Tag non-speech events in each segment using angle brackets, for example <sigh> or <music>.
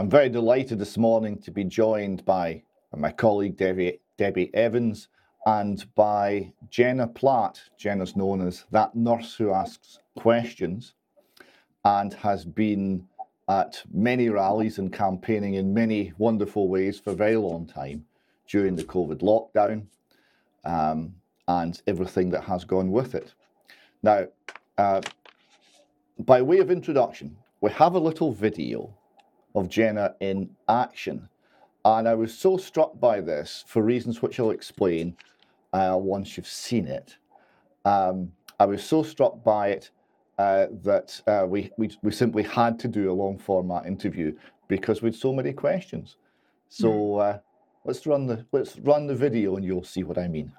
I'm very delighted this morning to be joined by my colleague Debbie, Debbie Evans and by Jenna Platt. Jenna's known as that nurse who asks questions and has been at many rallies and campaigning in many wonderful ways for a very long time during the COVID lockdown um, and everything that has gone with it. Now, uh, by way of introduction, we have a little video of Jenna in action. And I was so struck by this for reasons which I'll explain uh, once you've seen it. Um, I was so struck by it uh, that uh, we, we, we simply had to do a long format interview because we had so many questions. So hmm. uh, let's run the let's run the video and you'll see what I mean.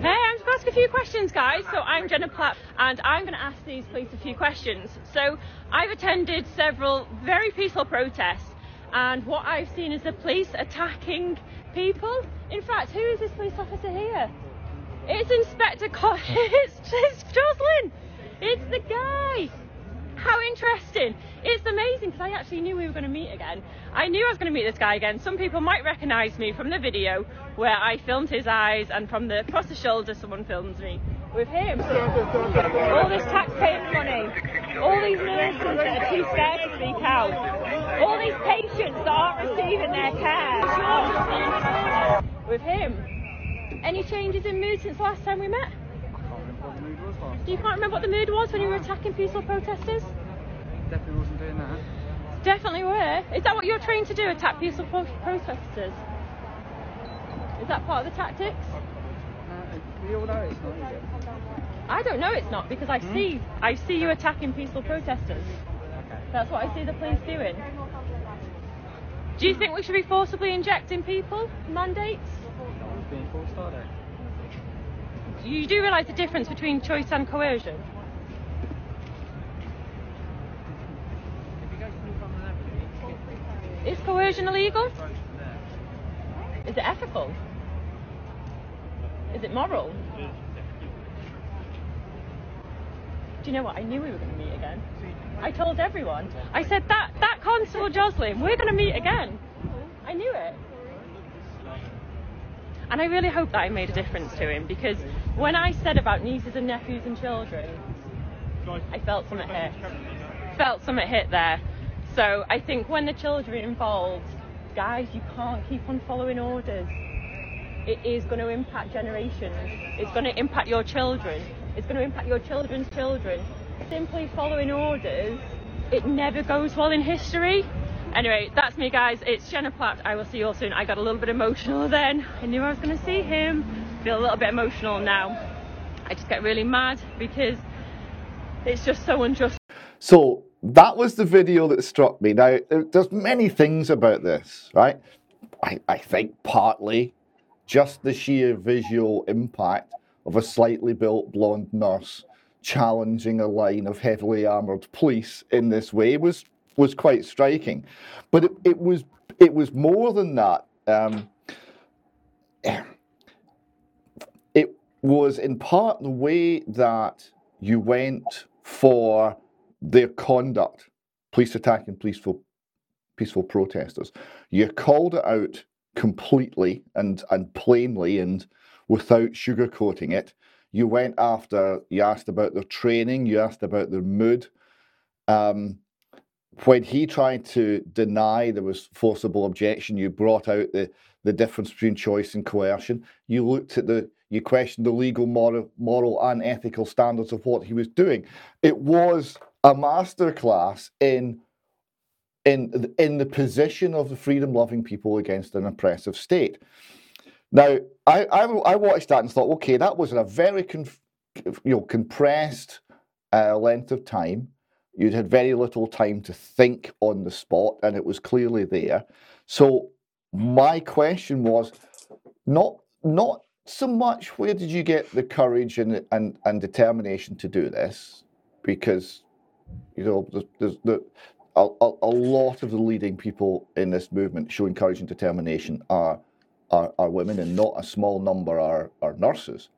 Hey, a few questions, guys. So I'm Jenna Platt, and I'm going to ask these police a few questions. So I've attended several very peaceful protests, and what I've seen is the police attacking people. In fact, who is this police officer here? It's Inspector. <laughs> It's, it's Jocelyn. It's the guy. How interesting. It's amazing because I actually knew we were going to meet again. I knew I was going to meet this guy again. Some people might recognise me from the video where I filmed his eyes and from the across the shoulder someone films me with him. All this taxpayer money, all these nurses that are too scared to speak out, all these patients that aren't receiving their care. With him. Any changes in mood since last time we met? Do you can't remember what the mood was when you were attacking peaceful protesters? Definitely wasn't doing that. Definitely were. Is that what you're trained to do? Attack peaceful protesters? Is that part of the tactics? Uh, we all know it's not, is it? I don't know it's not because I hmm? see I see you attacking peaceful protesters. Okay. That's what I see the police doing. Do you think we should be forcibly injecting people? Mandates? being forced, are they? You do realise the difference between choice and coercion? Is coercion illegal? Is it ethical? Is it moral? Do you know what? I knew we were going to meet again. I told everyone. I said that that Constable Jocelyn, we're going to meet again. I knew it. And I really hope that I made a difference to him because when I said about nieces and nephews and children, I felt something hit. Felt something hit there. So I think when the children are involved, guys, you can't keep on following orders. It is going to impact generations. It's going to impact your children. It's going to impact your children's children. Simply following orders, it never goes well in history. Anyway, that's me, guys. It's Jenna Platt. I will see you all soon. I got a little bit emotional <laughs> then. I knew I was going to see him. Feel a little bit emotional now. I just get really mad because it's just so unjust. So that was the video that struck me. Now, there's many things about this, right? I, I think partly just the sheer visual impact of a slightly built blonde nurse challenging a line of heavily armored police in this way was was quite striking. But it, it was it was more than that. Um, was in part the way that you went for their conduct, police attacking peaceful peaceful protesters. You called it out completely and and plainly and without sugarcoating it. You went after. You asked about their training. You asked about their mood. Um, when he tried to deny there was forcible objection, you brought out the, the difference between choice and coercion. You looked at the, you questioned the legal, moral, moral and ethical standards of what he was doing. It was a masterclass in in in the position of the freedom-loving people against an oppressive state. Now, I, I, I watched that and thought, okay, that was a very conf, you know compressed uh, length of time You'd had very little time to think on the spot, and it was clearly there. So my question was not not so much where did you get the courage and and, and determination to do this, because you know there's, there's a, a, a lot of the leading people in this movement showing courage and determination are are, are women, and not a small number are are nurses.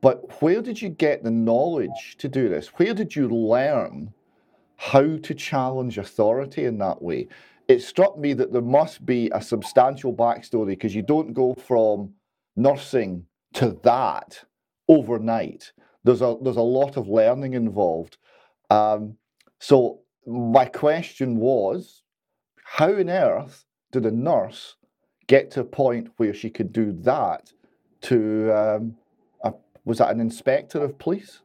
But where did you get the knowledge to do this? Where did you learn how to challenge authority in that way. It struck me that there must be a substantial backstory because you don't go from nursing to that overnight. There's a there's a lot of learning involved. Um, so my question was, how on earth did a nurse get to a point where she could do that to um, a, was that an inspector of police?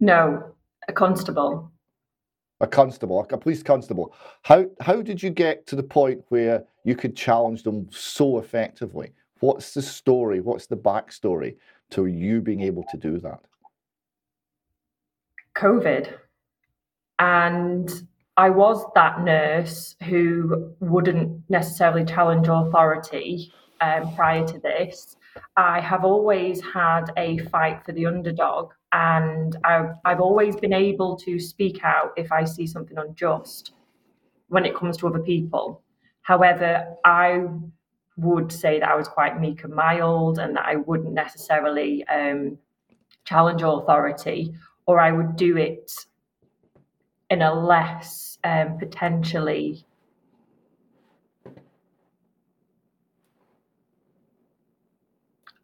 No, a constable. A constable, a police constable. How how did you get to the point where you could challenge them so effectively? What's the story? What's the backstory to you being able to do that? COVID. And I was that nurse who wouldn't necessarily challenge authority um, prior to this. I have always had a fight for the underdog, and I've, I've always been able to speak out if I see something unjust when it comes to other people. However, I would say that I was quite meek and mild, and that I wouldn't necessarily um, challenge authority, or I would do it in a less um, potentially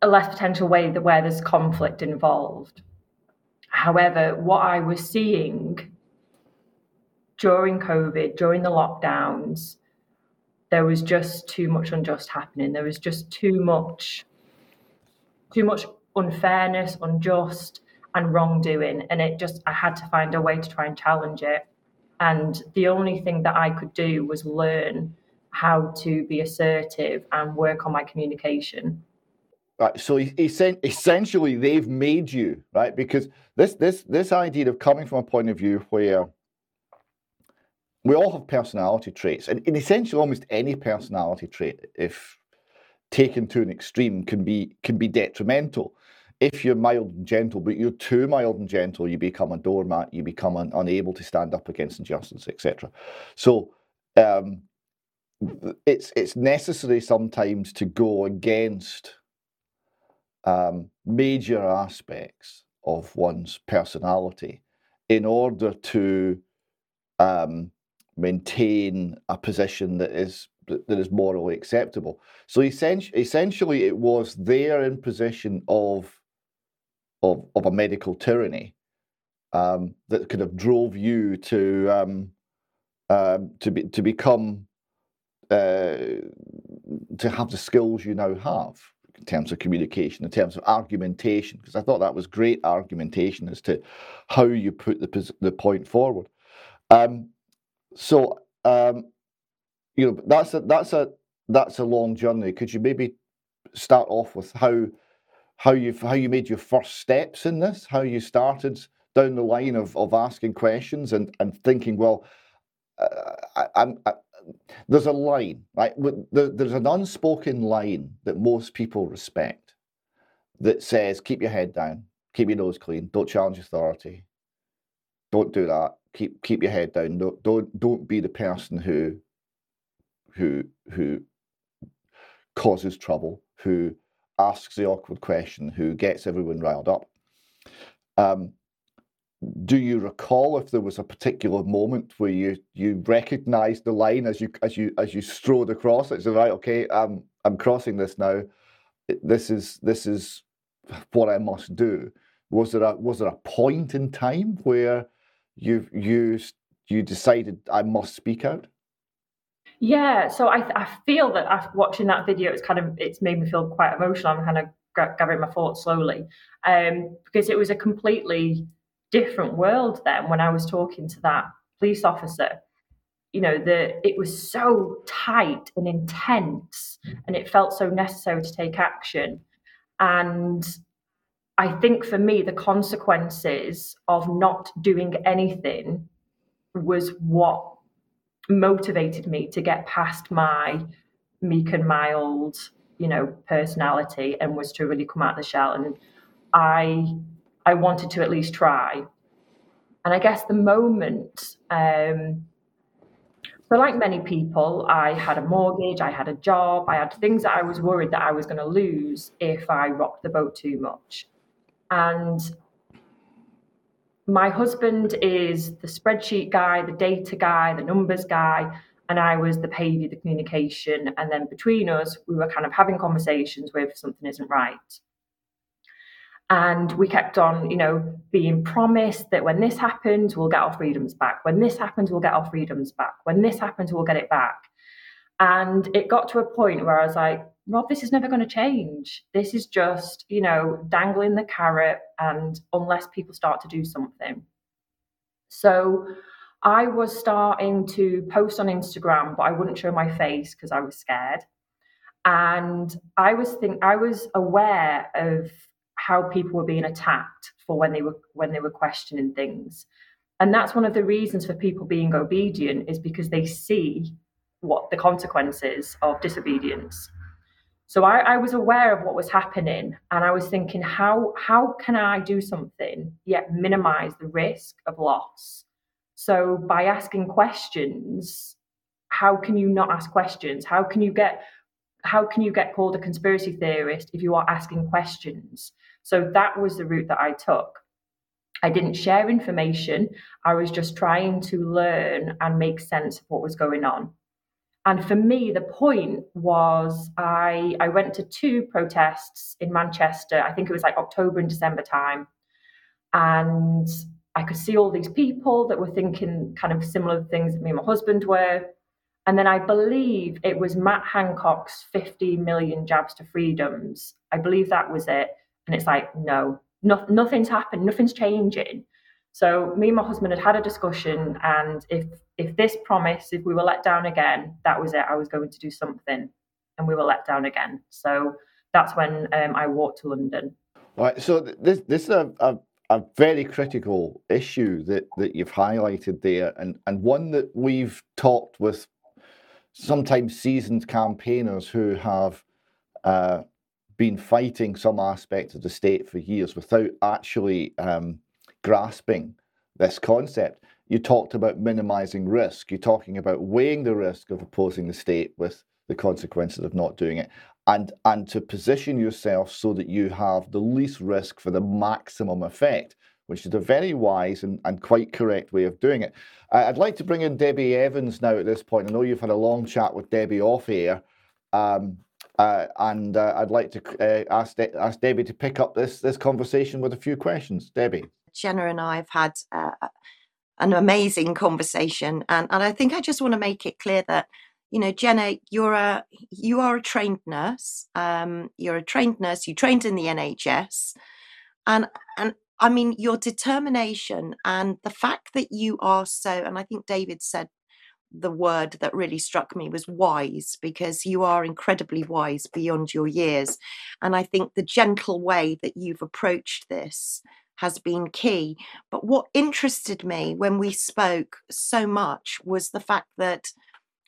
a less potential way that where there's conflict involved. However, what I was seeing during COVID, during the lockdowns, there was just too much unjust happening. There was just too much, too much unfairness, unjust, and wrongdoing. And it just, I had to find a way to try and challenge it. And the only thing that I could do was learn how to be assertive and work on my communication. Right. So essentially, they've made you right because this this this idea of coming from a point of view where we all have personality traits, and, and essentially almost any personality trait, if taken to an extreme, can be can be detrimental if you're mild and gentle, but you're too mild and gentle, you become a doormat, you become un, unable to stand up against injustice, etc. So um, it's it's necessary sometimes to go against um, major aspects of one's personality in order to um, maintain a position that is that is morally acceptable. So essentially, essentially, it was their imposition of of, of a medical tyranny um, that kind of drove you to um, um, to be to become uh, to have the skills you now have in terms of communication, in terms of argumentation, because I thought that was great argumentation as to how you put the the point forward. Um, so um, you know that's a that's a that's a long journey. Could you maybe start off with how how you how you made your first steps in this, how you started down the line of, of asking questions and, and thinking, well, uh, I, I'm, I, there's a line, right? There's an unspoken line that most people respect that says, keep your head down, keep your nose clean, don't challenge authority, don't do that, keep keep your head down, don't don't, don't be the person who who who causes trouble, who asks the awkward question, who gets everyone riled up. Um, do you recall if there was a particular moment where you you recognised the line as you as you as you strode across it? So right, okay, I'm I'm crossing this now. This is this is what I must do. Was there a was there a point in time where you you you decided I must speak out? Yeah, so I, I feel that after watching that video, it's kind of it's made me feel quite emotional. I'm kind of gathering my thoughts slowly um, because it was a completely different world then when I was talking to that police officer. You know, the it was so tight and intense, and it felt so necessary to take action. And I think for me, the consequences of not doing anything was what motivated me to get past my meek and mild, you know, personality and was to really come out of the shell. And I I wanted to at least try. And I guess the moment um so like many people, I had a mortgage, I had a job, I had things that I was worried that I was going to lose if I rocked the boat too much. And my husband is the spreadsheet guy, the data guy, the numbers guy, and I was the behavior, the communication. And then between us, we were kind of having conversations with something isn't right. And we kept on, you know, being promised that when this happens, we'll get our freedoms back. When this happens, we'll get our freedoms back. When this happens, we'll get it back. And it got to a point where I was like, Rob, this is never going to change. This is just, you know, dangling the carrot, and unless people start to do something. So I was starting to post on Instagram, but I wouldn't show my face because I was scared. And I was think I was aware of how people were being attacked for when they were when they were questioning things. And that's one of the reasons for people being obedient is because they see what the consequences of disobedience. So I, I, was aware of what was happening and I was thinking, how how can I do something yet minimize the risk of loss? So by asking questions, how can you not ask questions? How can you get how can you get called a conspiracy theorist if you are asking questions? So that was the route that I took. I didn't share information. I was just trying to learn and make sense of what was going on. And for me, the point was I, I went to two protests in Manchester. I think it was like October and December time. And I could see all these people that were thinking kind of similar things that me and my husband were. And then I believe it was Matt Hancock's 50 million jabs to freedoms. I believe that was it. And it's like, no, no nothing's happened, nothing's changing. So me and my husband had had a discussion, and if if this promise, if we were let down again, that was it. I was going to do something, and we were let down again. So that's when um, I walked to London. Right. So this this is a, a, a very critical issue that that you've highlighted there, and and one that we've talked with sometimes seasoned campaigners who have. Uh, been fighting some aspect of the state for years without actually um, grasping this concept. You talked about minimizing risk. You're talking about weighing the risk of opposing the state with the consequences of not doing it, and and to position yourself so that you have the least risk for the maximum effect, which is a very wise and, and quite correct way of doing it. I'd like to bring in Debbie Evans now at this point. I know you've had a long chat with Debbie off air. Um, uh, and uh, I'd like to uh, ask De- ask Debbie to pick up this this conversation with a few questions. Debbie. Jenna and I have had uh, an amazing conversation, and, and I think I just want to make it clear that you know, Jenna, you're a you are a trained nurse. Um, you're a trained nurse. You trained in the NHS, and and I mean your determination and the fact that you are so. And I think David said the word that really struck me was wise because you are incredibly wise beyond your years, and I think the gentle way that you've approached this has been key. But what interested me when we spoke so much was the fact that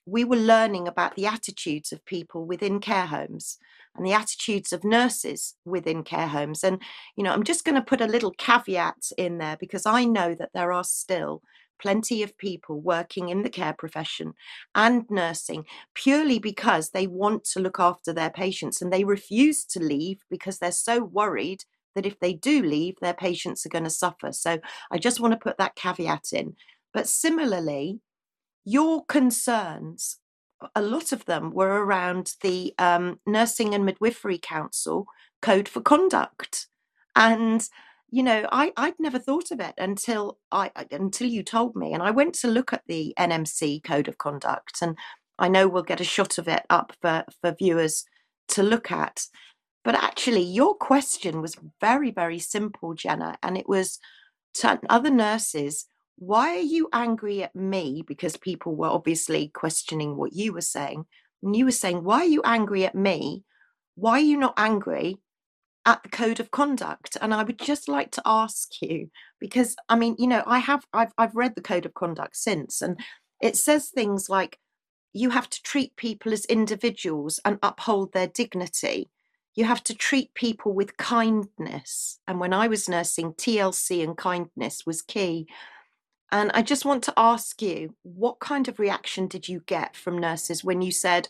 we were learning about the attitudes of people within care homes and the attitudes of nurses within care homes. And, you know, I'm just going to put a little caveat in there because I know that there are still plenty of people working in the care profession and nursing purely because they want to look after their patients and they refuse to leave because they're so worried that if they do leave, their patients are going to suffer. So I just want to put that caveat in. But similarly, your concerns, a lot of them were around the um, Nursing and Midwifery Council Code for Conduct. And you know, I, I'd never thought of it until I until you told me. And I went to look at the NMC Code of Conduct, and I know we'll get a shot of it up for, for viewers to look at. But actually, your question was very, very simple, Jenna. And it was to other nurses, why are you angry at me? Because people were obviously questioning what you were saying. And you were saying, why are you angry at me? Why are you not angry at the code of conduct? And I would just like to ask you, because I mean, you know, I have I've I've read the code of conduct since, and it says things like you have to treat people as individuals and uphold their dignity you have to treat people with kindness. And when I was nursing, TLC and kindness was key. And I just want to ask you, what kind of reaction did you get from nurses when you said,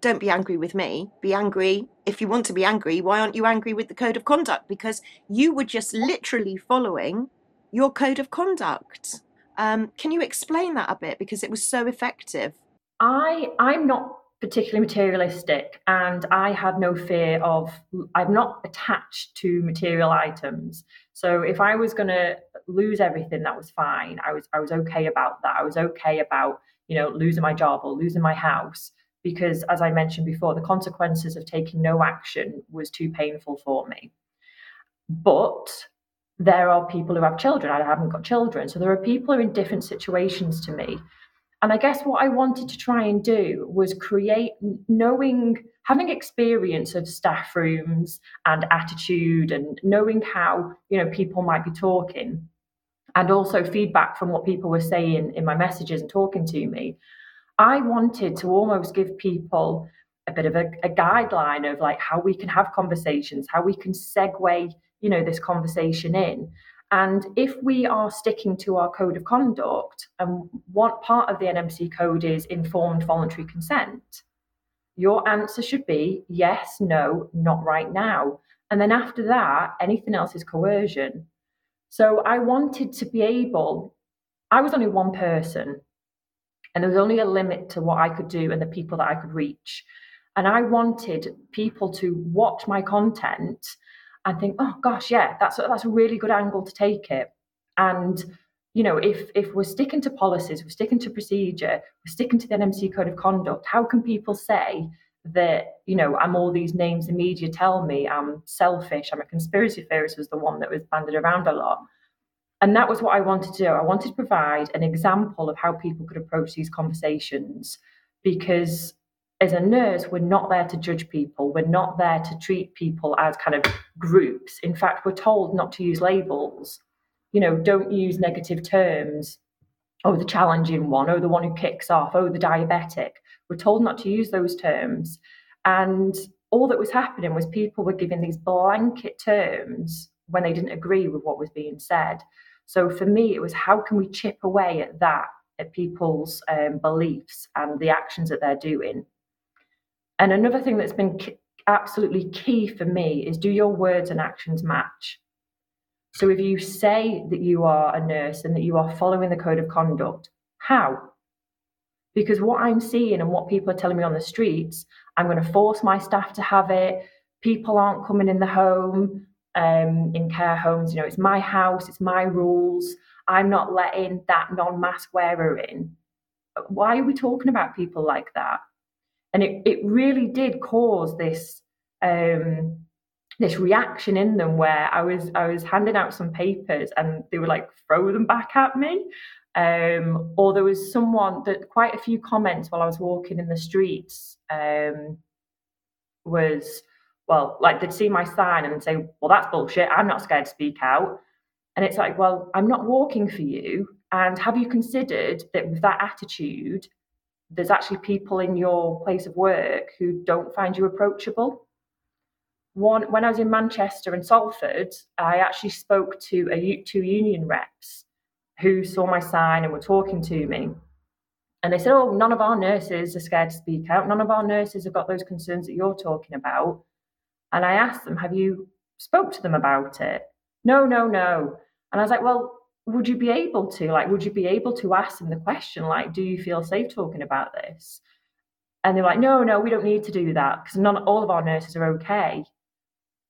don't be angry with me, be angry. If you want to be angry, why aren't you angry with the code of conduct? Because you were just literally following your code of conduct. Um, can you explain that a bit because it was so effective? I I'm not particularly materialistic and I had no fear of I'm not attached to material items. So if I was going to lose everything that was fine. I was I was okay about that. I was okay about, you know, losing my job or losing my house because as I mentioned before the consequences of taking no action was too painful for me. But there are people who have children. I haven't got children. So there are people who are in different situations to me. And I guess what I wanted to try and do was create knowing, having experience of staff rooms and attitude and knowing how, you know, people might be talking and also feedback from what people were saying in my messages and talking to me. I wanted to almost give people a bit of a, a guideline of like how we can have conversations, how we can segue you know this conversation in and if we are sticking to our code of conduct and what part of the nmc code is informed voluntary consent your answer should be yes no not right now. And then after that anything else is coercion. So i wanted to be able i was only one person and there was only a limit to what i could do and the people that i could reach. And i wanted people to watch my content and think, oh gosh, yeah, that's that's a really good angle to take it. And you know, if if we're sticking to policies, we're sticking to procedure, we're sticking to the NMC code of conduct, how can people say that you know I'm all these names the media tell me I'm selfish, I'm a conspiracy theorist was the one that was banded around a lot. And that was what I wanted to do. I wanted to provide an example of how people could approach these conversations because as a nurse, we're not there to judge people. We're not there to treat people as kind of groups. In fact, we're told not to use labels. You know, don't use negative terms. Oh, the challenging one. Oh, the one who kicks off. Oh, the diabetic. We're told not to use those terms. And all that was happening was people were giving these blanket terms when they didn't agree with what was being said. So for me, it was how can we chip away at that, at people's um, beliefs and the actions that they're doing and another thing that's been absolutely key for me is do your words and actions match? So if you say that you are a nurse and that you are following the code of conduct, how? Because what I'm seeing and what people are telling me on the streets, I'm going to force my staff to have it. People aren't coming in the home, um, in care homes. You know, it's my house, it's my rules. I'm not letting that non mask wearer in. Why are we talking about people like that? And it, it really did cause this um, this reaction in them where I was I was handing out some papers and they were like throw them back at me. Um, or there was someone that quite a few comments while I was walking in the streets um, was well, like they'd see my sign and say, Well, that's bullshit. I'm not scared to speak out. And it's like, Well, I'm not walking for you. And have you considered that with that attitude, there's actually people in your place of work who don't find you approachable. One, when I was in Manchester and Salford, I actually spoke to a, two union reps who saw my sign and were talking to me. And they said, Oh, none of our nurses are scared to speak out. None of our nurses have got those concerns that you're talking about. And I asked them, Have you spoke to them about it? No, no, no. And I was like, Well, would you be able to like would you be able to ask them the question like do you feel safe talking about this? And they're like no no we don't need to do that because none all of our nurses are okay.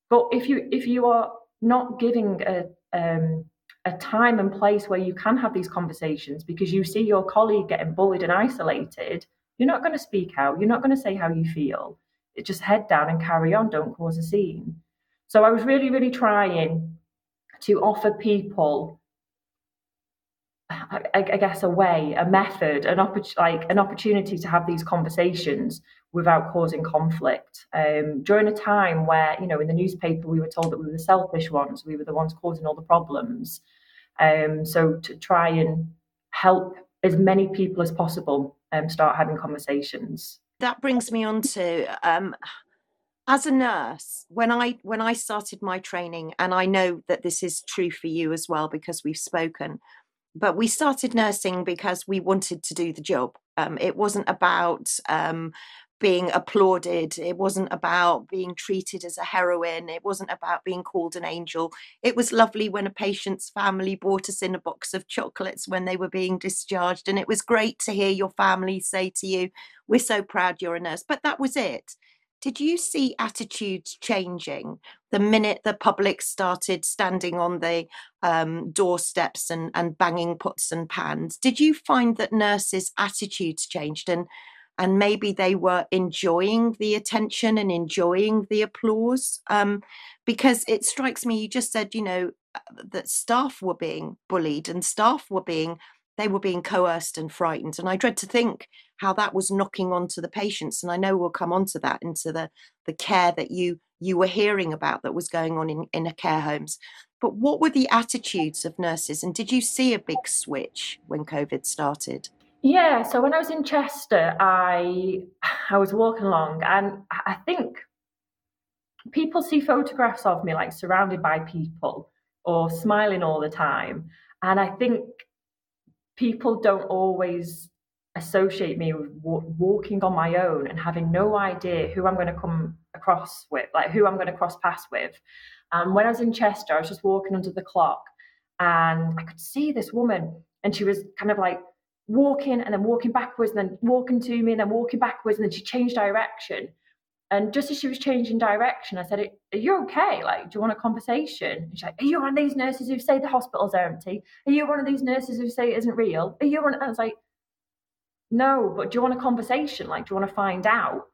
But if you if you are not giving a um, a time and place where you can have these conversations because you see your colleague getting bullied and isolated you're not going to speak out you're not going to say how you feel. It's just head down and carry on don't cause a scene. So i was really really trying to offer people I, I, guess a way, a method, an oppor- like an opportunity to have these conversations without causing conflict. Um, during a time where, you know, in the newspaper we were told that we were the selfish ones, we were the ones causing all the problems. Um, so to try and help as many people as possible um, start having conversations. That brings me on to um, as a nurse when i when i started my training and i know that this is true for you as well because we've spoken but we started nursing because we wanted to do the job. Um, it wasn't about um, being applauded. It wasn't about being treated as a heroine. It wasn't about being called an angel. It was lovely when a patient's family brought us in a box of chocolates when they were being discharged. And it was great to hear your family say to you, We're so proud you're a nurse. But that was it. Did you see attitudes changing the minute the public started standing on the um, doorsteps and, and banging pots and pans? Did you find that nurses' attitudes changed and and maybe they were enjoying the attention and enjoying the applause? Um, because it strikes me, you just said, you know, uh, that staff were being bullied and staff were being they were being coerced and frightened. And I dread to think how that was knocking onto the patients. And I know we'll come onto that into the, the care that you you were hearing about that was going on in, in care homes. But what were the attitudes of nurses? And did you see a big switch when COVID started? Yeah, so when I was in Chester, I I was walking along and I think people see photographs of me like surrounded by people or smiling all the time. And I think people don't always associate me with walking on my own and having no idea who I'm going to come across with, like who I'm going to cross paths with. And when I was in Chester, I was just walking under the clock and I could see this woman and she was kind of like walking and then walking backwards and then walking to me and then walking backwards and then she changed direction. And just as she was changing direction, I said, Are you okay? Like, do you want a conversation? And she's like, Are you one of these nurses who say the hospitals are empty? Are you one of these nurses who say it isn't real? Are you one? And I was like, No, but do you want a conversation? Like, do you want to find out?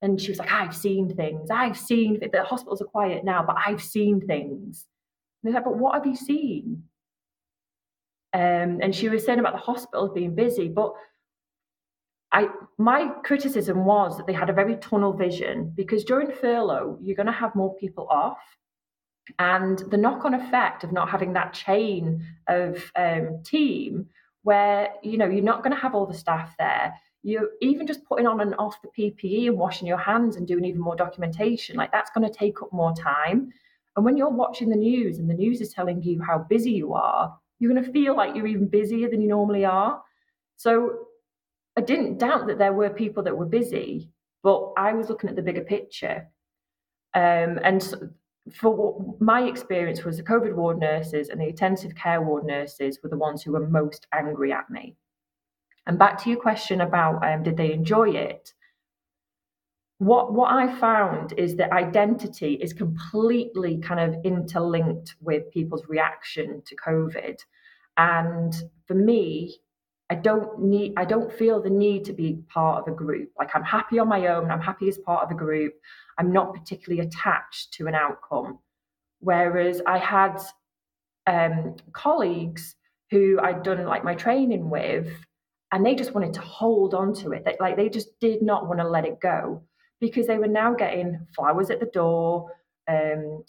And she was like, I've seen things. I've seen the hospitals are quiet now, but I've seen things. And I was like, But what have you seen? Um, and she was saying about the hospitals being busy, but I my criticism was that they had a very tunnel vision because during furlough you're going to have more people off, and the knock-on effect of not having that chain of um, team where you know you're not going to have all the staff there. You're even just putting on and off the PPE and washing your hands and doing even more documentation like that's going to take up more time. And when you're watching the news and the news is telling you how busy you are, you're going to feel like you're even busier than you normally are. So I didn't doubt that there were people that were busy, but I was looking at the bigger picture. Um, and for my experience was the COVID ward nurses and the intensive care ward nurses were the ones who were most angry at me. And back to your question about um, did they enjoy it? What what I found is that identity is completely kind of interlinked with people's reaction to COVID. And for me, I don't need I don't feel the need to be part of a group. Like I'm happy on my own, I'm happy as part of a group. I'm not particularly attached to an outcome. Whereas I had um, colleagues who I'd done like my training with, and they just wanted to hold on to it. They, like they just did not want to let it go because they were now getting flowers at the door, um,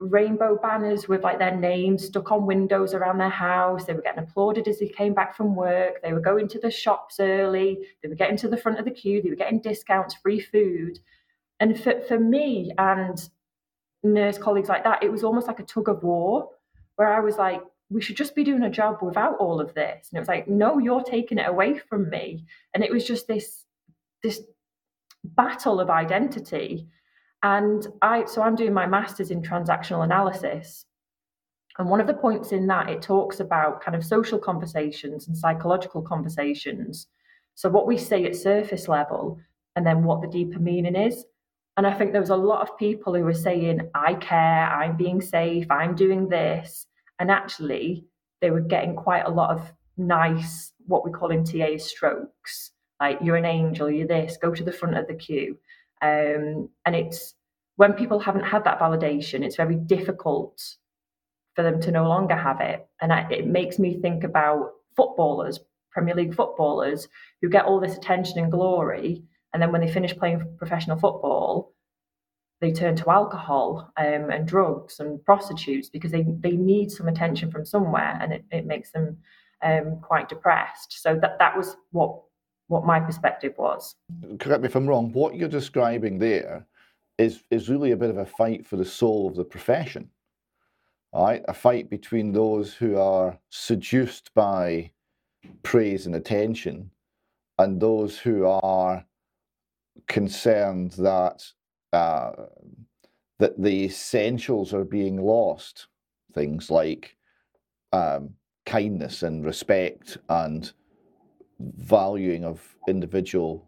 rainbow banners with like their names stuck on windows around their house. They were getting applauded as they came back from work. They were going to the shops early. They were getting to the front of the queue. They were getting discounts, free food. And for, for me and nurse colleagues like that, it was almost like a tug of war where I was like, we should just be doing a job without all of this. And it was like, no, you're taking it away from me. And it was just this this battle of identity and I, so I'm doing my master's in transactional analysis. And one of the points in that, it talks about kind of social conversations and psychological conversations. So, what we say at surface level, and then what the deeper meaning is. And I think there was a lot of people who were saying, I care, I'm being safe, I'm doing this. And actually, they were getting quite a lot of nice, what we call in TA strokes. Like, you're an angel, you're this, go to the front of the queue. Um, and it's when people haven't had that validation, it's very difficult for them to no longer have it. And I, it makes me think about footballers, Premier League footballers, who get all this attention and glory. And then when they finish playing professional football, they turn to alcohol um, and drugs and prostitutes because they, they need some attention from somewhere and it, it makes them um, quite depressed. So that, that was what what my perspective was. Correct me if I'm wrong. What you're describing there is is really a bit of a fight for the soul of the profession. Right? A fight between those who are seduced by praise and attention and those who are concerned that uh, that the essentials are being lost. Things like um, kindness and respect and valuing of individual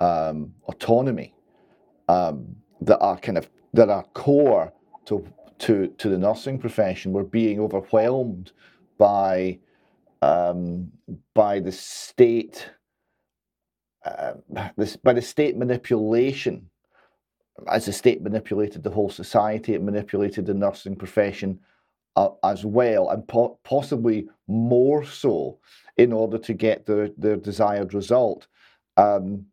um, autonomy um, that are kind of that are core to to to the nursing profession. We're being overwhelmed by um, by the state uh, this by the state manipulation. As the state manipulated the whole society, it manipulated the nursing profession uh, as well, and po- possibly more so, in order to get the the desired result. Um,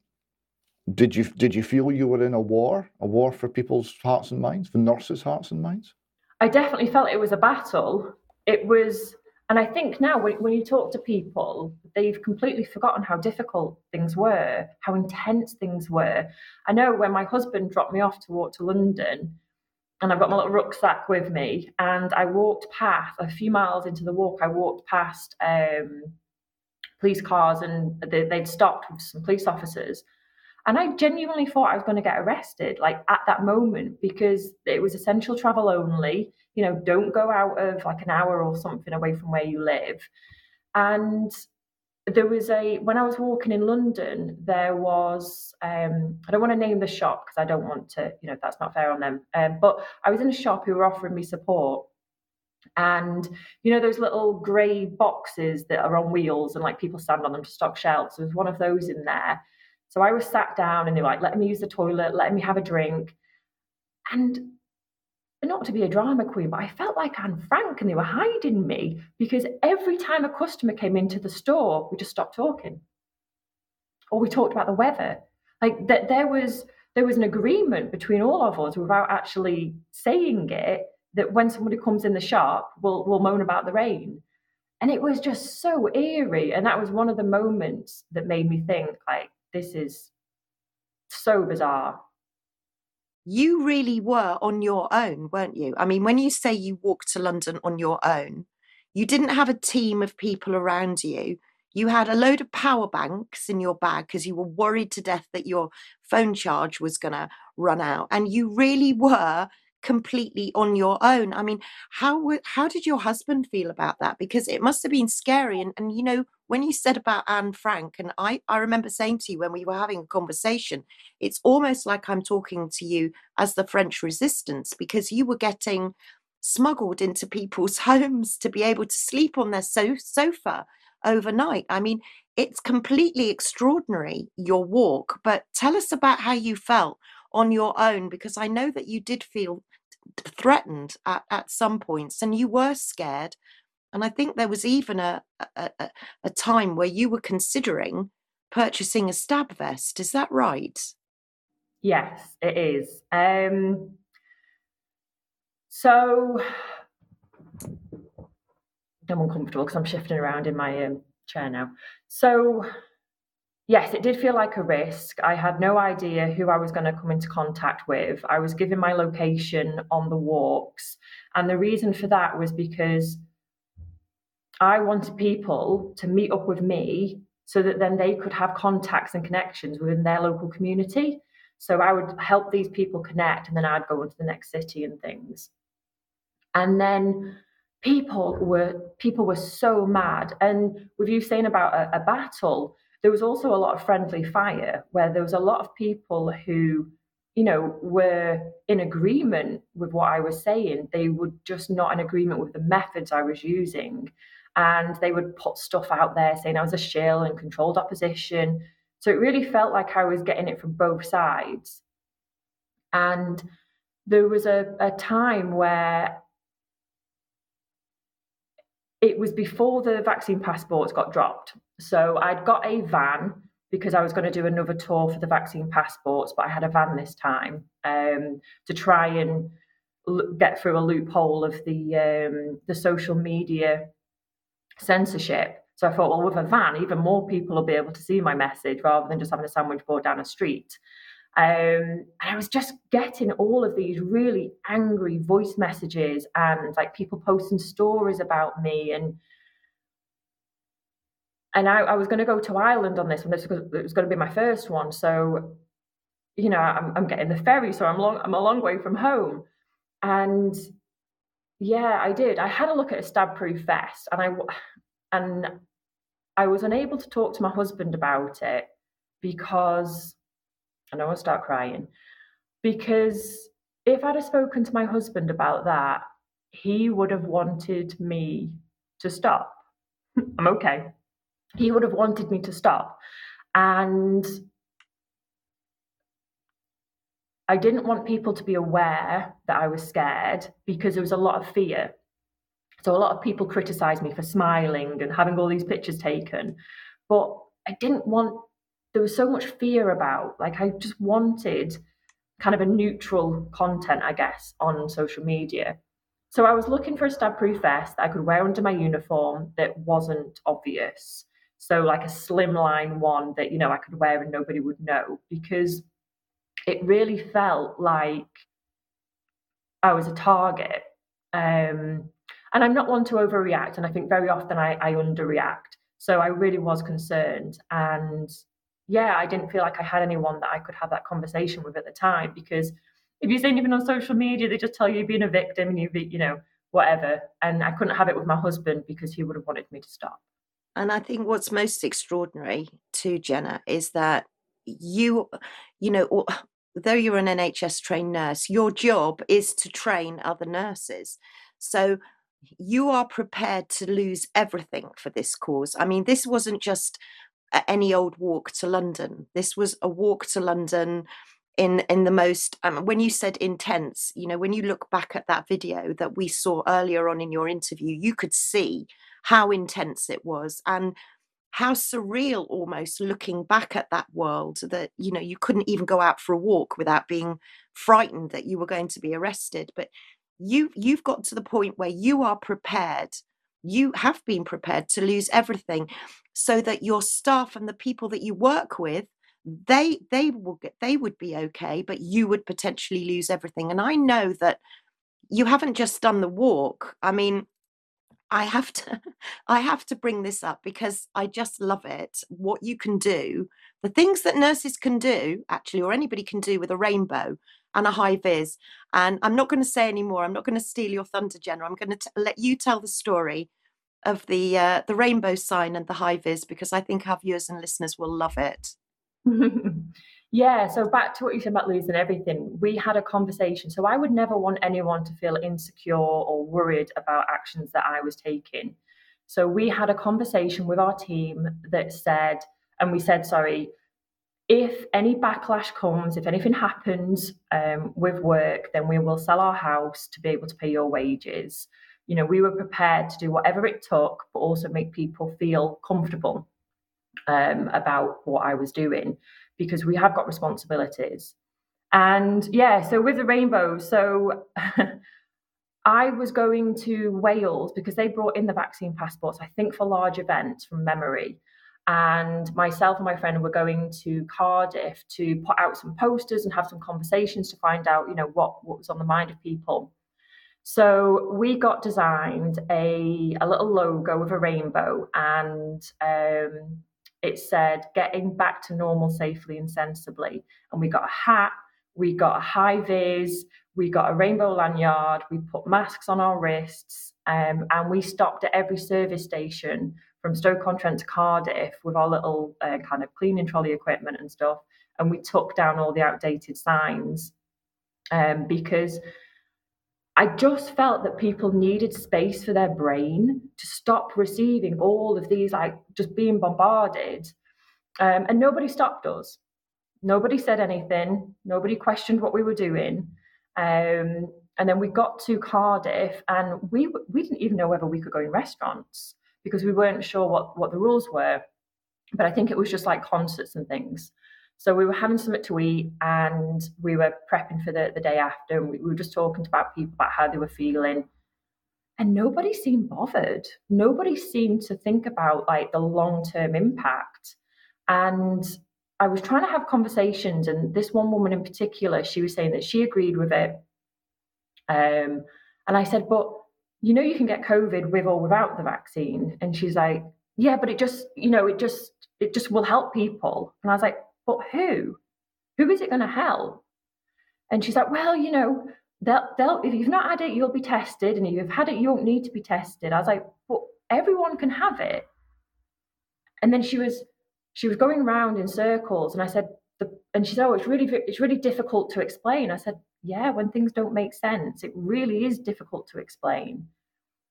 did you did you feel you were in a war, a war for people's hearts and minds, for nurses' hearts and minds? I definitely felt it was a battle. It was, and I think now when, when you talk to people, they've completely forgotten how difficult things were, how intense things were. I know when my husband dropped me off to walk to London, and I've got my little rucksack with me, and I walked past a few miles into the walk. I walked past um, police cars, and they, they'd stopped with some police officers and I genuinely thought I was going to get arrested, like at that moment, because it was essential travel only. You know, don't go out of like an hour or something away from where you live. And there was a when I was walking in London, there was um, I don't want to name the shop because I don't want to, you know, that's not fair on them. Um, but I was in a shop who were offering me support, and you know those little grey boxes that are on wheels and like people stand on them to stock shelves. There was one of those in there, so I was sat down and they were like, letting me use the toilet, letting me have a drink. Not to be a drama queen, but I felt like Anne Frank and they were hiding me because every time a customer came into the store, we just stopped talking. Or we talked about the weather. Like that there was there was an agreement between all of us without actually saying it that when somebody comes in the shop, we'll we'll moan about the rain. And it was just so eerie. And that was one of the moments that made me think, like, this is so bizarre. You really were on your own, weren't you? I mean, when you say you walked to London on your own, you didn't have a team of people around you. You had a load of power banks in your bag because you were worried to death that your phone charge was going to run out. And you really <laughs> were completely on your own. I mean, how how did your husband feel about that? Because it must have been scary. And and you know, when you said about Anne Frank, and I I remember saying to you when we were having a conversation, it's almost like I'm talking to you as the French Resistance because you were getting smuggled into people's <laughs> homes to be able to sleep on their so- sofa overnight. I mean, it's completely extraordinary your walk. But tell us about how you felt on your own because I know that you did feel threatened at, at some points and you were scared. And I think there was even a, a, a time where you were considering purchasing a stab vest. Is that right? Yes, it is. Um, so <sighs> I'm uncomfortable because I'm shifting around in my um, chair now. So yes, it did feel like a risk. I had no idea who I was going to come into contact with. I was given my location on the walks. And the reason for that was because I wanted people to meet up with me so that then they could have contacts and connections within their local community. So I would help these people connect and then I'd go into the next city and things. And then people were people were so mad. And with you saying about a, a battle, there was also a lot of friendly fire where there was a lot of people who you know were in agreement with what i was saying. They were just not in agreement with the methods i was using. And they would put stuff out there saying i was a shill and controlled opposition. So it really felt like i was getting it from both sides. And there was a, a time where it was before the vaccine passports got dropped. So I'd got a van because I was going to do another tour for the vaccine passports, but I had a van this time um, to try and get through a loophole of the um, the social media censorship. So I thought, well, with a van, even more people will be able to see my message rather than just having a sandwich board down a street. Um, and I was just getting all of these really angry voice messages and like people posting stories about me and and I, I was going to go to Ireland on this one. This was, it was going to be my first one. So you know, I'm, I'm getting the ferry, so I'm long, I'm a long way from home. And yeah, I did. I had a look at a stab proof vest and I, and I was unable to talk to my husband about it because I know I'll start crying. Because if I'd have spoken to my husband about that, he would have wanted me to stop. <laughs> I'm okay. He would have wanted me to stop. And I didn't want people to be aware that I was scared because there was a lot of fear. So a lot of people criticized me for smiling and having all these pictures taken. But I didn't want, there was so much fear about, like, I just wanted kind of a neutral content, I guess, on social media. So I was looking for a stab proof vest that I could wear under my uniform that wasn't obvious. So, like a slimline one that, you know, I could wear and nobody would know because it really felt like I was a target. Um, and I'm not one to overreact. And I think very often I, I underreact. So I really was concerned. And yeah, I didn't feel like I had anyone that I could have that conversation with at the time because if you're saying even on social media, they just tell you being a victim and you, you know, whatever. And I couldn't have it with my husband because he would have wanted me to stop. And I think what's most extraordinary to Jenna is that you, you know, though you're an NHS trained nurse, your job is to train other nurses. So you are prepared to lose everything for this cause. I mean, this wasn't just any old walk to London. This was a walk to London in in the most um, when you said intense you know when you look back at that video that we saw earlier on in your interview you could see how intense it was and how surreal almost looking back at that world that you know you couldn't even go out for a walk without being frightened that you were going to be arrested. But you you've got to the point where you are prepared you have been prepared to lose everything so that your staff and the people that you work with they they will get they would be okay but you would potentially lose everything. And i know that you haven't just done the walk. I mean I have to <laughs> I have to bring this up because I just love it. What you can do, the things that nurses can do, actually, or anybody can do with a rainbow and a high vis. And I'm not going to say any more. I'm not going to steal your thunder, Jenna. I'm going to let you tell the story of the uh, the rainbow sign and the high vis because I think our viewers and listeners will love it. <laughs> Yeah, so back to what you said about losing everything, we had a conversation. So I would never want anyone to feel insecure or worried about actions that I was taking. So we had a conversation with our team that said, and we said, sorry, if any backlash comes, if anything happens um, with work, then we will sell our house to be able to pay your wages. You know, we were prepared to do whatever it took, but also make people feel comfortable um, about what I was doing because we have got responsibilities. And yeah, so with the rainbow, so <laughs> I was going to Wales because they brought in the vaccine passports, I think for large events from memory. And myself and my friend were going to Cardiff to put out some posters and have some conversations to find out, you know, what, what was on the mind of people. So we got designed a, a little logo with a rainbow and um, it said getting back to normal safely and sensibly. And we got a hat, we got a high vis, we got a rainbow lanyard, we put masks on our wrists, um, and we stopped at every service station from Stoke-on-Trent to Cardiff with our little uh, kind of cleaning trolley equipment and stuff. And we took down all the outdated signs um, because I just felt that people needed space for their brain to stop receiving all of these, like just being bombarded. Um, and nobody stopped us. Nobody said anything. Nobody questioned what we were doing. Um, and then we got to Cardiff, and we we didn't even know whether we could go in restaurants because we weren't sure what what the rules were. But I think it was just like concerts and things. So we were having something to eat and we were prepping for the, the day after. And we, we were just talking to about people about how they were feeling. And nobody seemed bothered. Nobody seemed to think about like the long term impact. And I was trying to have conversations, and this one woman in particular, she was saying that she agreed with it. Um, and I said, but you know, you can get COVID with or without the vaccine. And she's like, yeah, but it just, you know, it just, it just will help people. And I was like, but who? who is it going to help? And she's like, well, you know, they'll, they'll, if you've not had it, you'll be tested. And if you've had it, you won't need to be tested. I was like, well, everyone can have it. And then she was, she was going around in circles. And I said, the, and she said, oh, it's really, it's really difficult to explain. I said, yeah, when things don't make sense, it really is difficult to explain.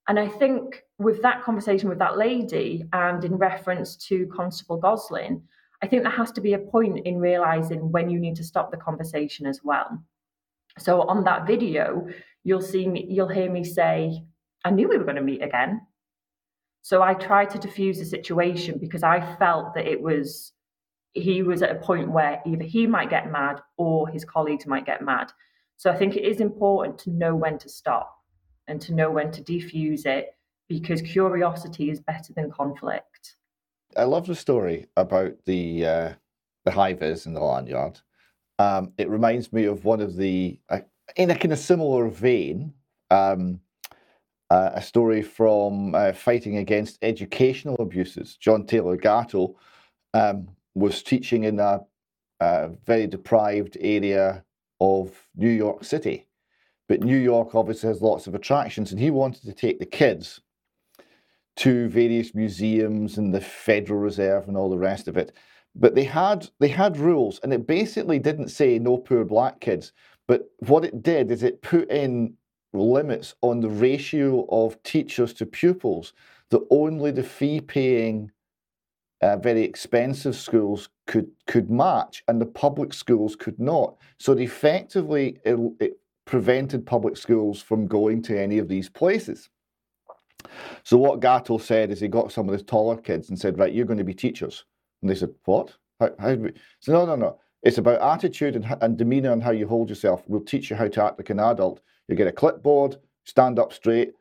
And I think with that conversation with that lady and in reference to Constable Goslin, I think there has to be a point in realizing when you need to stop the conversation as well. So on that video, you'll see me, you'll hear me say, I knew we were going to meet again. So I tried to diffuse the situation because I felt that it was he was at a point where either he might get mad or his colleagues might get mad. So I think it is important to know when to stop and to know when to defuse it because curiosity is better than conflict. I love the story about the uh, the vis in the lanyard. Um, it reminds me of one of the, uh, in a kind of similar vein, um, uh, a story from uh, fighting against educational abuses. John Taylor Gatto um, was teaching in a, a very deprived area of New York City. But New York obviously has lots of attractions, and he wanted to take the kids to various museums and the Federal Reserve and all the rest of it. But they had they had rules, and it basically didn't say no poor black kids. But what it did is it put in limits on the ratio of teachers to pupils that only the fee-paying, uh, very expensive schools could could match, and the public schools could not. So it effectively it, it prevented public schools from going to any of these places. So what Gatto said is he got some of the taller kids and said, right, you're going to be teachers. And they said, what? How, how we? So no, no, no. It's about attitude and, and demeanor and how you hold yourself. We'll teach you how to act like an adult. You get a clipboard, stand up straight,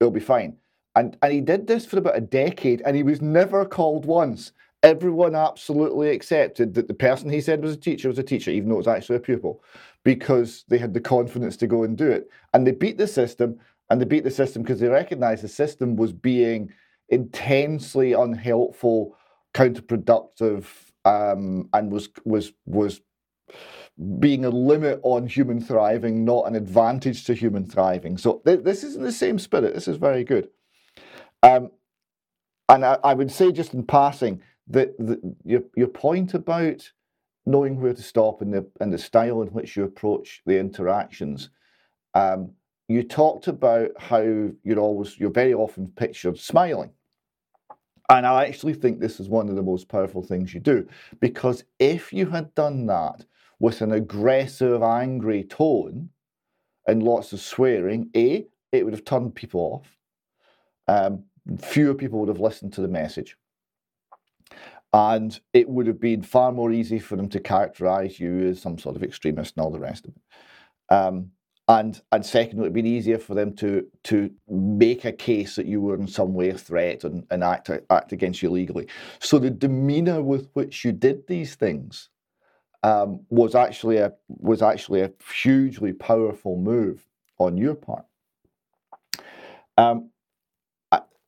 it'll be fine. And, and he did this for about a decade and he was never called once. Everyone absolutely accepted that the person he said was a teacher was a teacher, even though it was actually a pupil, because they had the confidence to go and do it. And they beat the system and they beat the system because they recognized the system was being intensely unhelpful, counterproductive, um, and was was was being a limit on human thriving, not an advantage to human thriving. So th- this is in the same spirit. This is very good. Um, and I, I, would say, just in passing, that, your your point about knowing where to stop and the and the style in which you approach the interactions. Um, you talked about how you're always you're very often pictured smiling. And I actually think this is one of the most powerful things you do because if you had done that with an aggressive, angry tone and lots of swearing, A, it would have turned people off. Um, fewer people would have listened to the message. And it would have been far more easy for them to characterize you as some sort of extremist and all the rest of it. Um, and and second, it would have been easier for them to to make a case that you were in some way a threat and, and act act against you legally. So the demeanor with which you did these things um, was actually a was actually a hugely powerful move on your part. Um,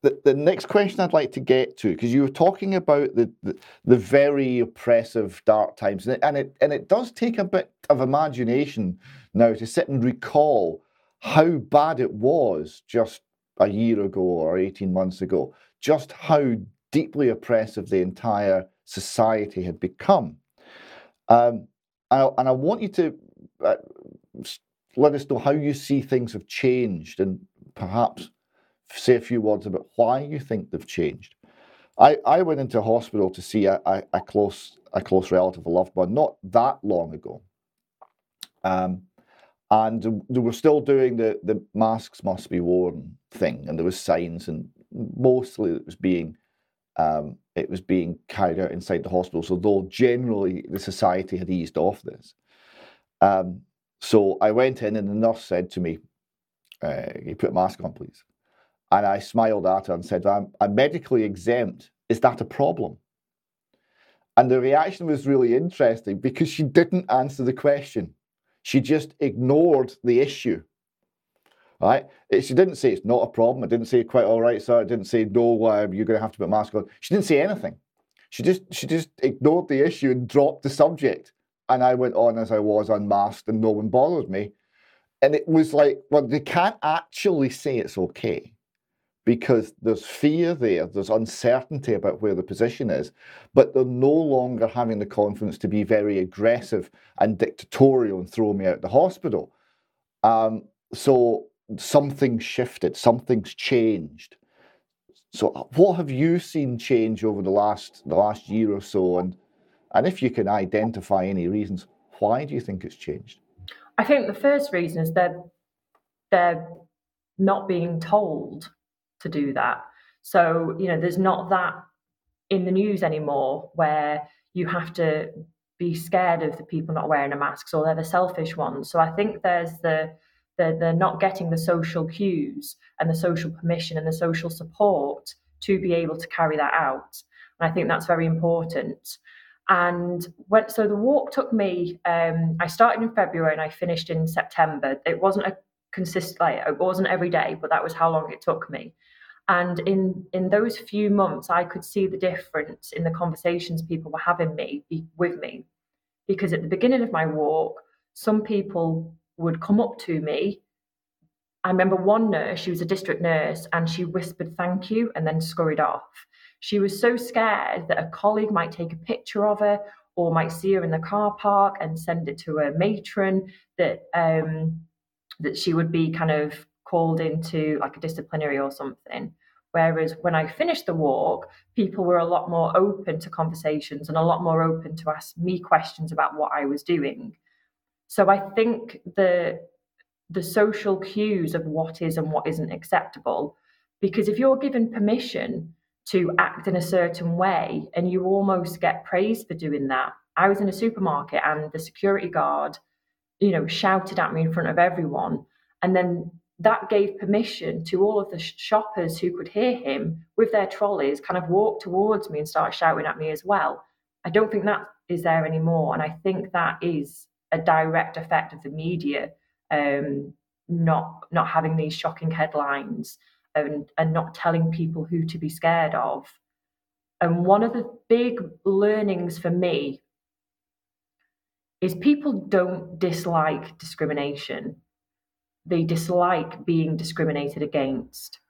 the, the next question I'd like to get to, because you were talking about the, the, the very oppressive dark times, and it, and it and it does take a bit of imagination now to sit and recall how bad it was just a year ago or 18 months ago, just how deeply oppressive the entire society had become. Um, and, I, and I want you to uh, let us know how you see things have changed and perhaps say a few words about why you think they've changed. I, I went into hospital to see a, a, a close a close relative, a loved one, not that long ago. Um, and they were still doing the, the masks must be worn thing, and there was signs, and mostly it was being um, it was being carried out inside the hospital. So though generally the society had eased off this, um, so I went in, and the nurse said to me, uh, "You put a mask on, please." And I smiled at her and said, I'm, I'm medically exempt. Is that a problem? And the reaction was really interesting because she didn't answer the question. She just ignored the issue. Right? She didn't say it's not a problem. I didn't say quite all right, sir. I didn't say no. Uh, you're going to have to put a mask on. She didn't say anything. She just she just ignored the issue and dropped the subject. and I went on as I was unmasked, and no one bothered me. And it was like, well, they can't actually say it's okay because there's fear there, there's uncertainty about where the position is, but they're no longer having the confidence to be very aggressive and dictatorial and throw me out the hospital. Um, so something's shifted, something's changed. So, what have you seen change over the last the last year or so, and and if you can identify any reasons, why do you think it's changed? I think the first reason is that they're not being told to do that. So, you know, there's not that in the news anymore where you have to be scared of the people not wearing a mask or they're the selfish ones. So I think there's the they're, they're not getting the social cues and the social permission and the social support to be able to carry that out. And I think that's very important. And when, so the walk took me, um, I started in February and I finished in September. It wasn't a consistent, like, it wasn't every day, but that was how long it took me. And in in those few months, I could see the difference in the conversations people were having me with me, because at the beginning of my walk, some people would come up to me. I remember one nurse, she was a district nurse, and she whispered thank you and then scurried off. She was so scared that a colleague might take a picture of her or might see her in the car park and send it to a matron that um, that she would be kind of called into like a disciplinary or something. Whereas when I finished the walk, people were a lot more open to conversations and a lot more open to ask me questions about what I was doing. So I think the the social cues of what is and what isn't acceptable, because if you're given permission to act in a certain way and you almost get praised for doing that. I was in a supermarket and the security guard, you know, shouted at me in front of everyone. And then that gave permission to all of the shoppers who could hear him with their trolleys kind of walk towards me and start shouting at me as well. I don't think that is there anymore. And I think that is a direct effect of the media um, not not having these shocking headlines and, and not telling people who to be scared of. And one of the big learnings for me is people don't dislike discrimination, they dislike being discriminated against.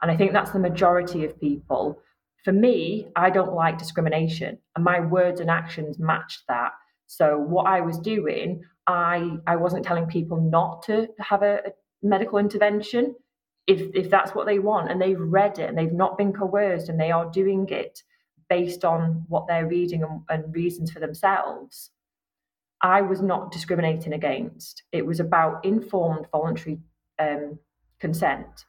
And I think that's the majority of people. For me, I don't like discrimination, and my words and actions matched that. So what I was doing, I I wasn't telling people not to have a, a medical intervention if if that's what they want and they've read it and they've not been coerced and they are doing it based on what they're reading and, and reasons for themselves i was not discriminating against. It was about informed voluntary um, consent.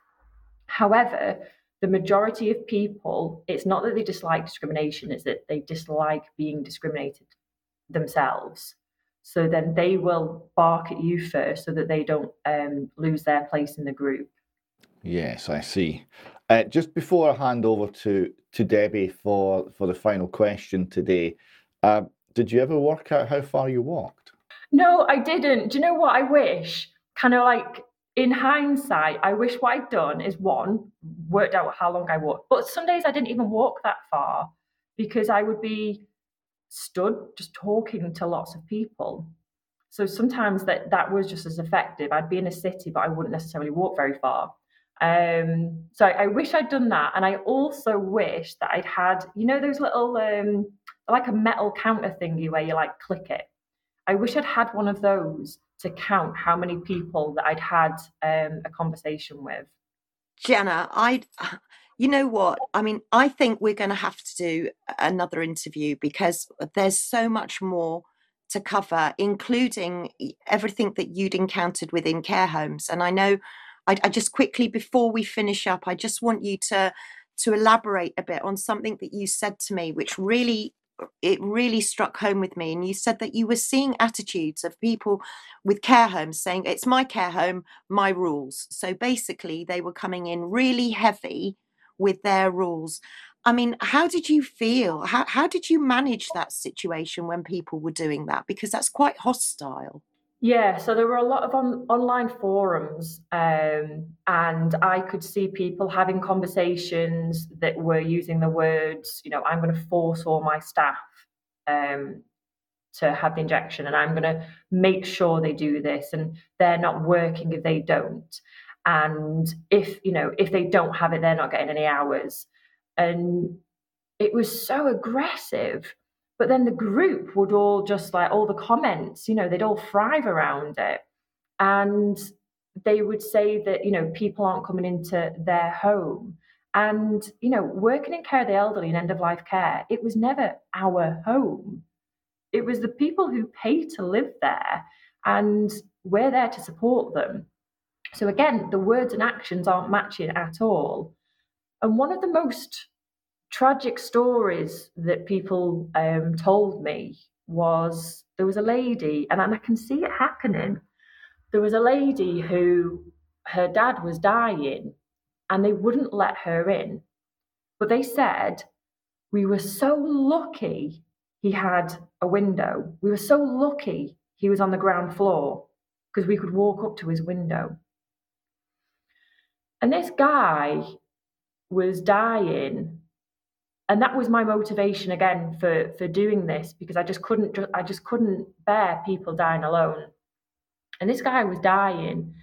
However the majority of people it's not that they dislike discrimination it's that they dislike being discriminated themselves. So then they will bark at you first so that they don't um, lose their place in the group. Yes, I see. Uh, just before I hand over to to Debbie for for the final question today, uh, did you ever work out how far you walked? No, I didn't. Do you know what I wish? Kind of like in hindsight, I wish what I'd done is one, worked out how long I walked. But some days I didn't even walk that far because I would be stood just talking to lots of people. So sometimes that that was just as effective. I'd be in a city, but I wouldn't necessarily walk very far. Um, so I, I, wish I'd done that, and I also wish that I'd had, you know, those little um, like a metal counter thingy where you like click it. I wish I'd had one of those to count how many people that I'd had um, a conversation with. Jenna, I, you know what? I mean, I think we're going to have to do another interview because there's so much more to cover, including everything that you'd encountered within care homes. And I know I, I just quickly before we finish up, I just want you to to elaborate a bit on something that you said to me, which really it really struck home with me. And you said that you were seeing attitudes of people with care homes saying, It's my care home, my rules. So basically, they were coming in really heavy with their rules. I mean, how did you feel? How, how did you manage that situation when people were doing that? Because that's quite hostile. Yeah, so there were a lot of on, online forums, um, and I could see people having conversations that were using the words, you know, I'm going to force all my staff um, to have the injection and I'm going to make sure they do this and they're not working if they don't. And if, you know, if they don't have it, they're not getting any hours. And it was so aggressive. But then the group would all just like all the comments, you know, they'd all thrive around it. And they would say that, you know, people aren't coming into their home. And, you know, working in care of the elderly and end of life care, it was never our home. It was the people who pay to live there, and we're there to support them. So, again, the words and actions aren't matching at all. And one of the most tragic stories that people um, told me was there was a lady, and I can see it happening. There was a lady who her dad was dying, and they wouldn't let her in. But they said, We were so lucky he had a window. We were so lucky he was on the ground floor because we could walk up to his window. And this guy was dying and that was my motivation again for for doing this because I just couldn't I just couldn't bear people dying alone. And this guy was dying,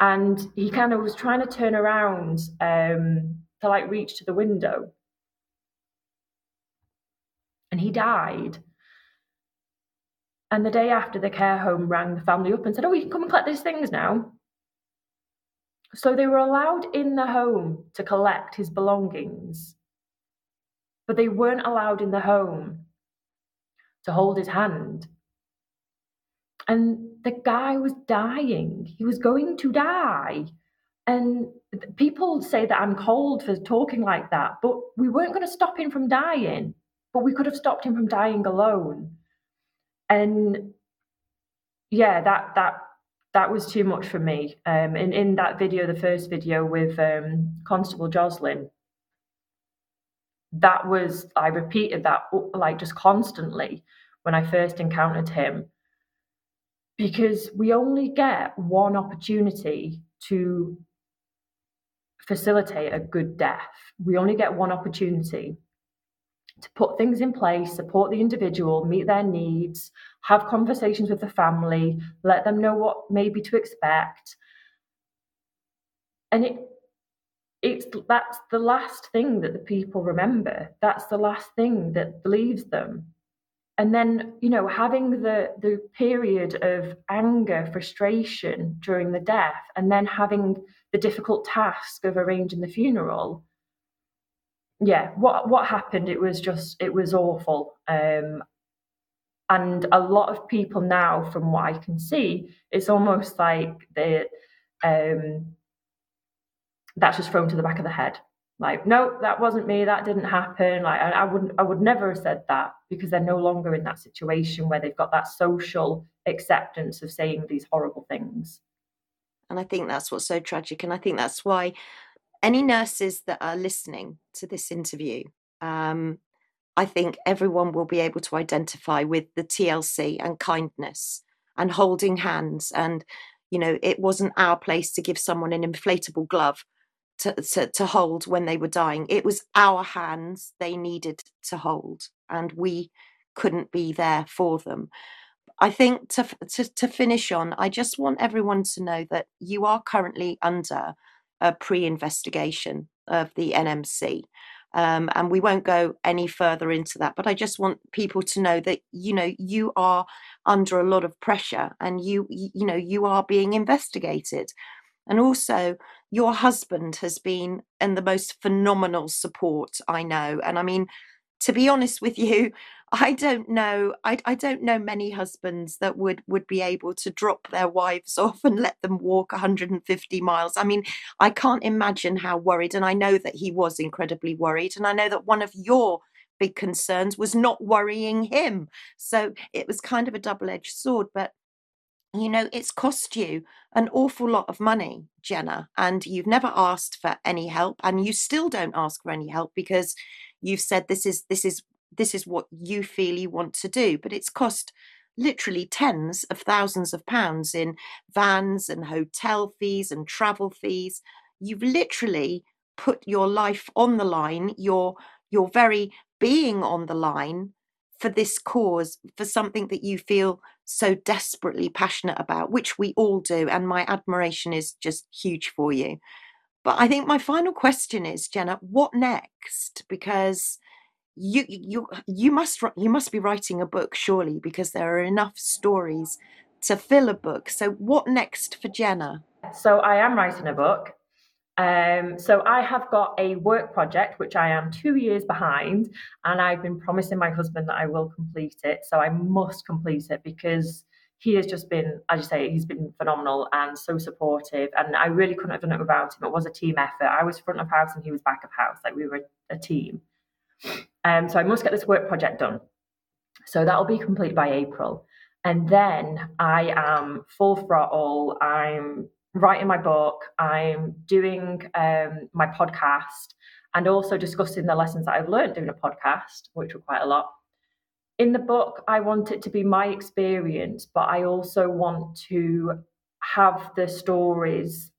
and he kind of was trying to turn around um, to like reach to the window, and he died. And the day after, the care home rang the family up and said, "Oh, you can come and collect these things now." So they were allowed in the home to collect his belongings but they weren't allowed in the home to hold his hand. And the guy was dying, he was going to die. And people say that I'm cold for talking like that, but we weren't going to stop him from dying, but we could have stopped him from dying alone. And yeah, that that that was too much for me. Um, in in that video, the first video with um, Constable Joslin, that was I repeated that like just constantly when I first encountered him because we only get one opportunity to facilitate a good death. We only get one opportunity to put things in place, support the individual, meet their needs, have conversations with the family, let them know what maybe to expect. And it it's that's the last thing that the people remember. That's the last thing that leaves them. And then you know having the the period of anger frustration during the death and then having the difficult task of arranging the funeral yeah what what happened? It was just it was awful. Um and a lot of people now from what i can see it's almost like the um that's just thrown to the back of the head. Like, no, that wasn't me. That didn't happen. Like, I, I wouldn't, I would never have said that because they're no longer in that situation where they've got that social acceptance of saying these horrible things. And I think that's what's so tragic. And I think that's why any nurses that are listening to this interview, um, I think everyone will be able to identify with the TLC and kindness and holding hands. And, you know, it wasn't our place to give someone an inflatable glove to, to, to hold when they were dying. It was our hands they needed to hold, and we couldn't be there for them. I think to, to, to finish on, I just want everyone to know that you are currently under a pre investigation of the NMC. Um, and we won't go any further into that but i just want people to know that you know you are under a lot of pressure and you you know you are being investigated and also, your husband has been in the most phenomenal support I know. And I mean, to be honest with you, <laughs> I don't know. I, I don't know many husbands that would would be able to drop their wives <laughs> off and let them walk 150 miles. I mean, I can't imagine how worried. And I know that he was incredibly worried. And I know that one of your big concerns was not worrying him. So it was kind of a double edged sword. But you know, it's cost you an awful lot of money, Jenna, and you've never asked for any help, and you still don't ask for any help because you've said this is this is this is what you feel you want to do, but it's cost literally tens of thousands of pounds in vans and hotel fees and travel fees. You've literally put your life on the line, your your very being on the line for this cause, for something that you feel so desperately passionate about, which we all do. And my admiration is just huge for you. But I think my final question is, Jenna, what next? Because you you you must you must be writing a book surely because there are enough stories to fill a book so what next for jenna so i am writing a book um, so I have got a work project which I am two years behind, and I've been promising my husband that I will complete it. So I must complete it because he has just been, as you say, he's been phenomenal and so supportive. And I really couldn't have done it without him. It was a team effort. I was front of house and he was back of house. Like we were a team. Um, so I must get this work project done. So that'll be complete by April. And then I am full throttle. I'm writing my book. I'm doing um, my podcast and also discussing the lessons that I've learned doing a podcast, which were quite a lot. In the book, I want it to be my experience, but I also want to have the stories.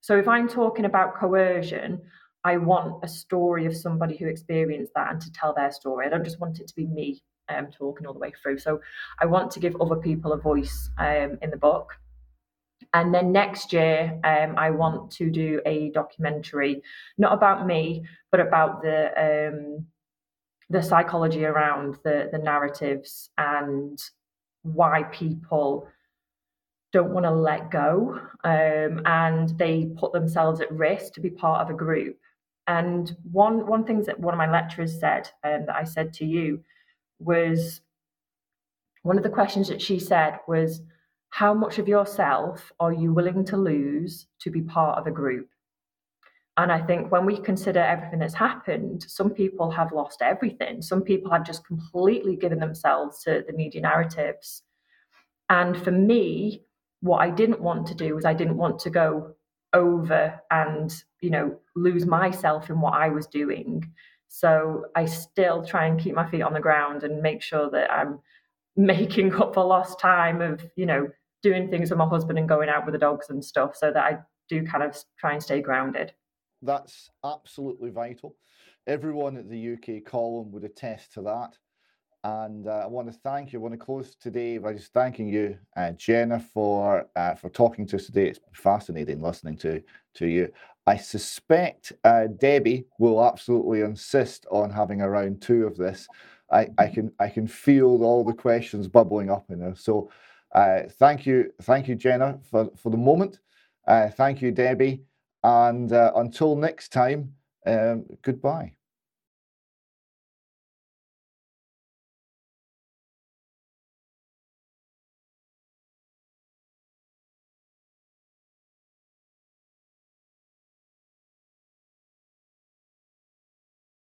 So if I'm talking about coercion, I want a story of somebody who experienced that and to tell their story. I don't just want it to be me um, talking all the way through. So I want to give other people a voice um, in the book. And then next year, um, I want to do a documentary, not about me, but about the um, the psychology around the the narratives and why people don't want to let go um, and they put themselves at risk to be part of a group. And one one thing that one of my lecturers said, and um, that I said to you, was one of the questions that she said was, "How much of yourself are you willing to lose to be part of a group?" And I think when we consider everything that's happened, some people have lost everything. Some people have just completely given themselves to the media narratives. And for me, what I didn't want to do was I didn't want to go over and you know lose myself in what i was doing so i still try and keep my feet on the ground and make sure that i'm <laughs> making up for lost time of you know doing things with my husband and going out with the dogs and stuff so that i do kind of try and stay grounded that's absolutely vital everyone at the uk column would attest to that and uh, I want to thank you. I want to close today by just thanking you, uh, Jenna, for uh, for talking to us today. It's fascinating listening to to you. I suspect uh, Debbie will absolutely insist on having a round two of this. I, I can I can feel all the questions bubbling up in her. So uh, thank you, thank you, Jenna, for, for the moment. Uh, thank you, Debbie. And until next time, um, goodbye.